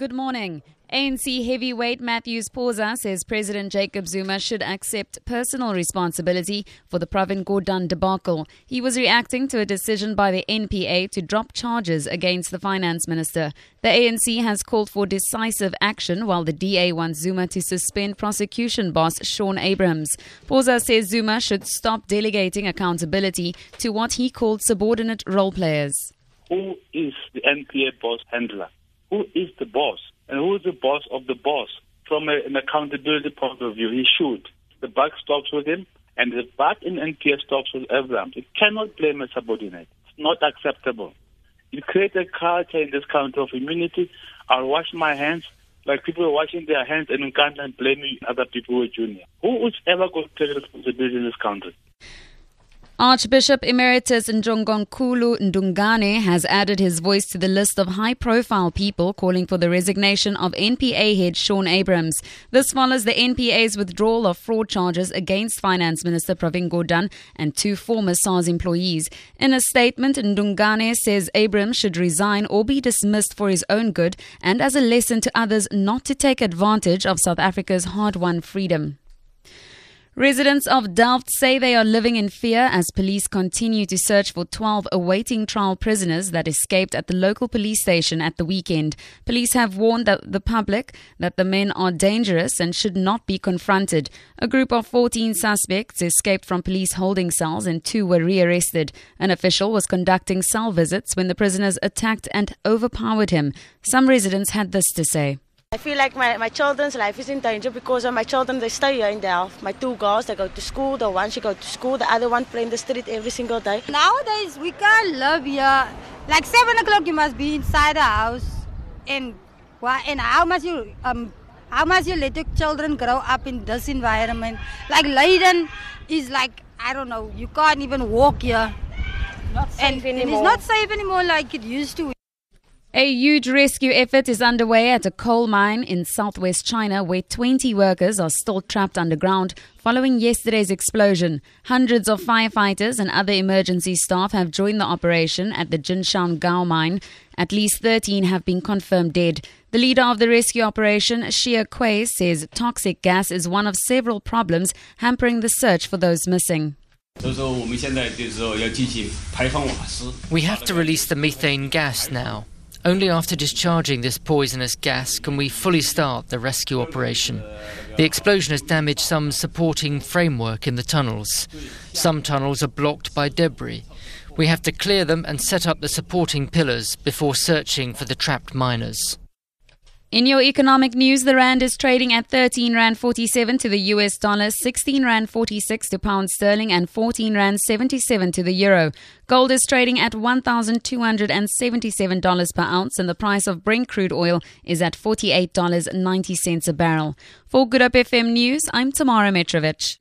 Good morning. ANC heavyweight Mathews Phosa says President Jacob Zuma should accept personal responsibility for the Pravin Gordhan debacle. He was reacting to a decision by the NPA to drop charges against the finance minister. The ANC has called for decisive action while the DA wants Zuma to suspend prosecution boss Shaun Abrams. Phosa says Zuma should stop delegating accountability to what he called subordinate role players. Who is the NPA boss handler? Who is the boss? and who is the boss of the boss. From a, an accountability point of view, he should. The buck stops with him, and the buck in NPS stops with everyone. You cannot blame a subordinate. It's not acceptable. You create a culture in this country of immunity. I'll wash my hands like people are washing their hands and you can't blame other people who are junior. Who is ever going to take responsibility in this country? Archbishop Emeritus Njongonkulu Ndungane has added his voice to the list of high profile people calling for the resignation of NPA head Shaun Abrams. This follows the NPA's withdrawal of fraud charges against Finance Minister Pravin Gordhan and two former SARS employees. In a statement, Ndungane says Abrams should resign or be dismissed for his own good and as a lesson to others not to take advantage of South Africa's hard won freedom. Residents of Delft say they are living in fear as police continue to search for 12 awaiting trial prisoners that escaped at the local police station at the weekend. Police have warned the public that the men are dangerous and should not be confronted. A group of 14 suspects escaped from police holding cells and two were rearrested. An official was conducting cell visits when the prisoners attacked and overpowered him. Some residents had this to say. I feel like my, my children's life is in danger because of my children, they stay here in Delft. My two girls, they go to school. The one, she go to school. The other one play in the street every single day. Nowadays, we can't live here. Like 7 o'clock, you must be inside the house. And, and how must you... Um, how must you let your children grow up in this environment? Like Leiden is like, I don't know, you can't even walk here. Not safe and, anymore. and it's not safe anymore like it used to. A huge rescue effort is underway at a coal mine in southwest China where 20 workers are still trapped underground following yesterday's explosion. Hundreds of firefighters and other emergency staff have joined the operation at the Jinshangou mine. At least 13 have been confirmed dead. The leader of the rescue operation, Xie Kui, says toxic gas is one of several problems hampering the search for those missing. We have to release the methane gas now. Only after discharging this poisonous gas can we fully start the rescue operation. The explosion has damaged some supporting framework in the tunnels. Some tunnels are blocked by debris. We have to clear them and set up the supporting pillars before searching for the trapped miners. In your economic news, the rand is trading at 13 rand 47 to the US dollar, 16 rand 46 to pound sterling, and 14 rand 77 to the euro. Gold is trading at $1,277 per ounce, and the price of Brent crude oil is at $48.90 a barrel. For Good Hope FM News, I'm Tamara Mitrovic.